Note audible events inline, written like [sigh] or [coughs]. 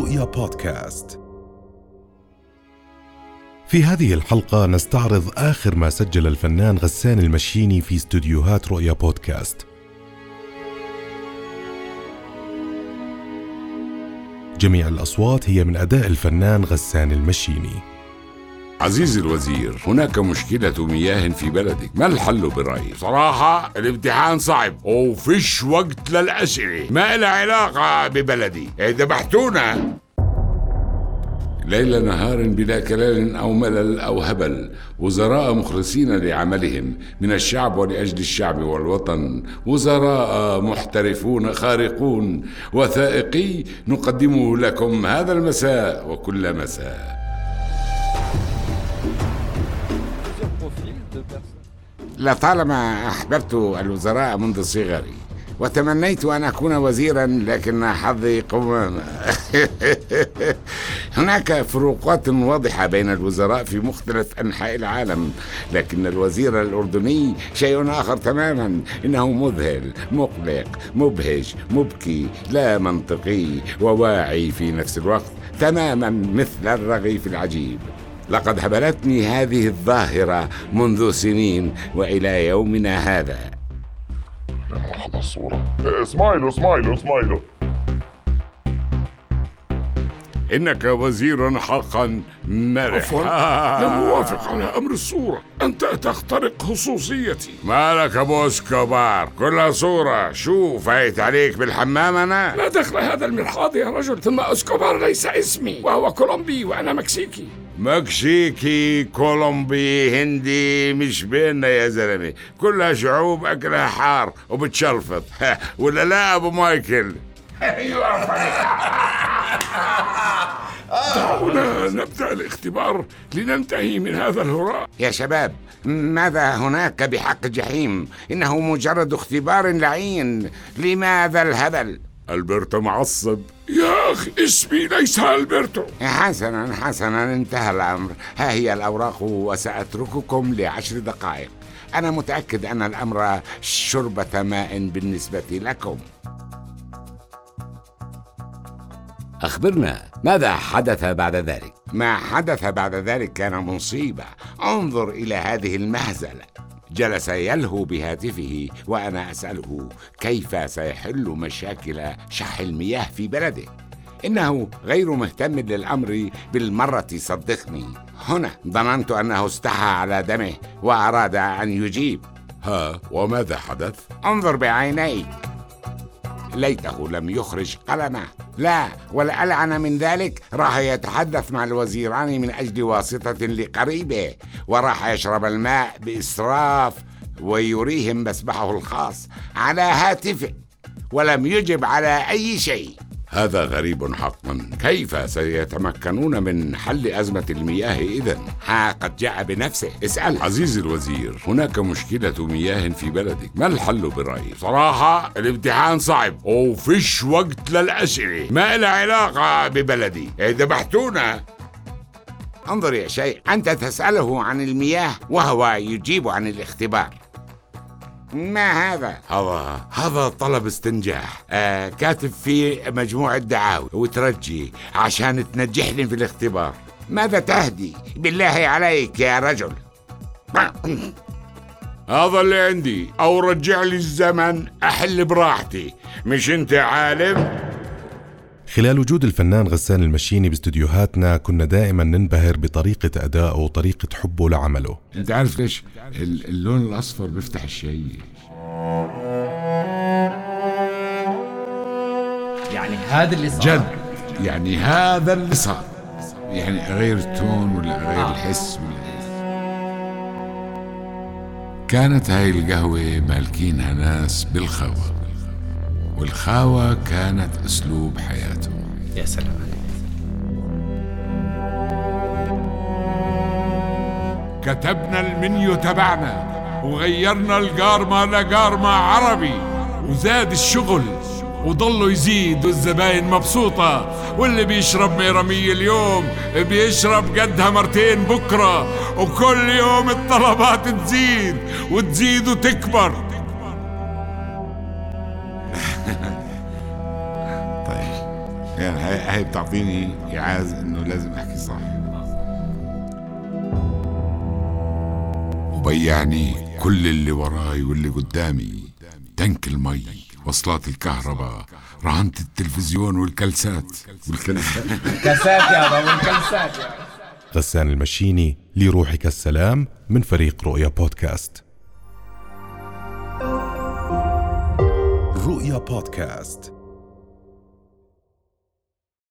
رؤيا بودكاست. في هذه الحلقة نستعرض آخر ما سجل الفنان غسان المشيني في استديوهات رؤيا بودكاست. جميع الأصوات هي من أداء الفنان غسان المشيني. عزيزي الوزير هناك مشكلة مياه في بلدك. ما الحل برأيك؟ صراحة الامتحان صعب وفيش وقت للأسئلة. ما لها علاقة ببلدي. ذبحتونا ليل نهار بلا كلال أو ملل أو هبل وزراء مخلصين لعملهم من الشعب ولأجل الشعب والوطن. وزراء محترفون خارقون. وثائقي نقدمه لكم هذا المساء وكل مساء. لطالما أحببت الوزراء منذ صغري وتمنيت أن أكون وزيرا لكن حظي قوام. [laughs] هناك فروقات واضحة بين الوزراء في مختلف أنحاء العالم لكن الوزير الأردني شيء آخر تماما. إنه مذهل مقلق مبهج مبكي لا منطقي وواعي في نفس الوقت تماما مثل الرغيف العجيب. لقد هبلتني هذه الظاهرة منذ سنين وإلى يومنا هذا. لحظة الصورة. اسمايلو اسمايلو اسمايلو إنك وزير حقا مرح عفوا. [laughs] لم أوافق على أمر الصورة. أنت تخترق خصوصيتي. مالك أبو إسكوبار؟ كلها صورة. شو فايت عليك بالحمام أنا. لا دخل هذا المرحاض يا رجل ثم إسكوبار ليس اسمي وهو كولومبي وأنا مكسيكي. مكسيكي كولومبي هندي مش بيننا يا زلمة. كلها شعوب أكلها حار وبتشلفط. [laughs] ولا لا أبو مايكل؟ [laughs] دعونا نبدأ الاختبار لننتهي من هذا الهراء. يا شباب ماذا هناك بحق جحيم؟ إنه مجرد اختبار لعين. لماذا الهبل؟ ألبرتو معصب. يا أخي اسمي ليس ألبرتو. حسنا حسنا انتهى الأمر. ها هي الأوراق وسأترككم لعشر دقائق. أنا متأكد أن الأمر شربة ماء بالنسبة لكم. أخبرنا ماذا حدث بعد ذلك؟ ما حدث بعد ذلك كان مصيبة. انظر إلى هذه المهزلة. جلس يلهو بهاتفه وأنا أسأله كيف سيحل مشاكل شح المياه في بلده؟ إنه غير مهتم للأمر بالمرة صدقني. هنا ظننت أنه استحى على دمه وأراد أن يجيب. ها وماذا حدث؟ انظر بعينيك. ليته لم يخرج قلمه. لا والألعن من ذلك راح يتحدث مع الوزيران من أجل واسطة لقريبه وراح يشرب الماء بإسراف ويريهم مسبحه الخاص على هاتفه ولم يجب على أي شيء. هذا غريب حقا كيف سيتمكنون من حل أزمة المياه إذا ها قد جاء بنفسه. اسأل. عزيزي الوزير هناك مشكلة مياه في بلدك. ما الحل برأيك؟ صراحة الامتحان صعب. وفيش وقت للأسئلة. ما لها علاقة ببلدي. ذبحتونا انظر يا شيء أنت تسأله عن المياه وهو يجيب عن الاختبار. ما هذا؟ هذا هذا طلب استنجاح. آه كاتب في مجموعة دعاوي. وترجي عشان تنجحني في الاختبار. ماذا تهدي؟ بالله عليك يا رجل. [coughs] هذا اللي عندي. أو رجع لي الزمن أحل براحتي. مش أنت عالم؟ خلال وجود الفنان غسان المشيني باستديوهاتنا كنا دائما ننبهر بطريقة أدائه وطريقة حبه لعمله. أنت عارف ليش؟ ال- اللون الأصفر بيفتح الشيء. يعني هذا اللي صار. جد. يعني هذا اللي صار. يعني غير التون ولا غير آه. الحس ولا كانت هاي القهوة مالكينها ناس بالخاوة والخاوة كانت أسلوب حياتهم يا سلام عليك. كتبنا المنيو تبعنا وغيرنا القارمة لقارمة عربي وزاد الشغل وضلوا يزيد والزباين مبسوطة واللي بيشرب ميرمية اليوم بيشرب قدها مرتين بكرة وكل يوم الطلبات تزيد وتزيد وتكبر. يعني هاي, هاي بتعطيني إعاز إنه لازم أحكي صح. وبيعني كل اللي وراي واللي قدامي تنك المي وصلات الكهرباء رهنة التلفزيون والكلسات. والكلسات كاسات يابا والكلسات غسان المشيني لروحك السلام من فريق رؤيا بودكاست. رؤيا بودكاست.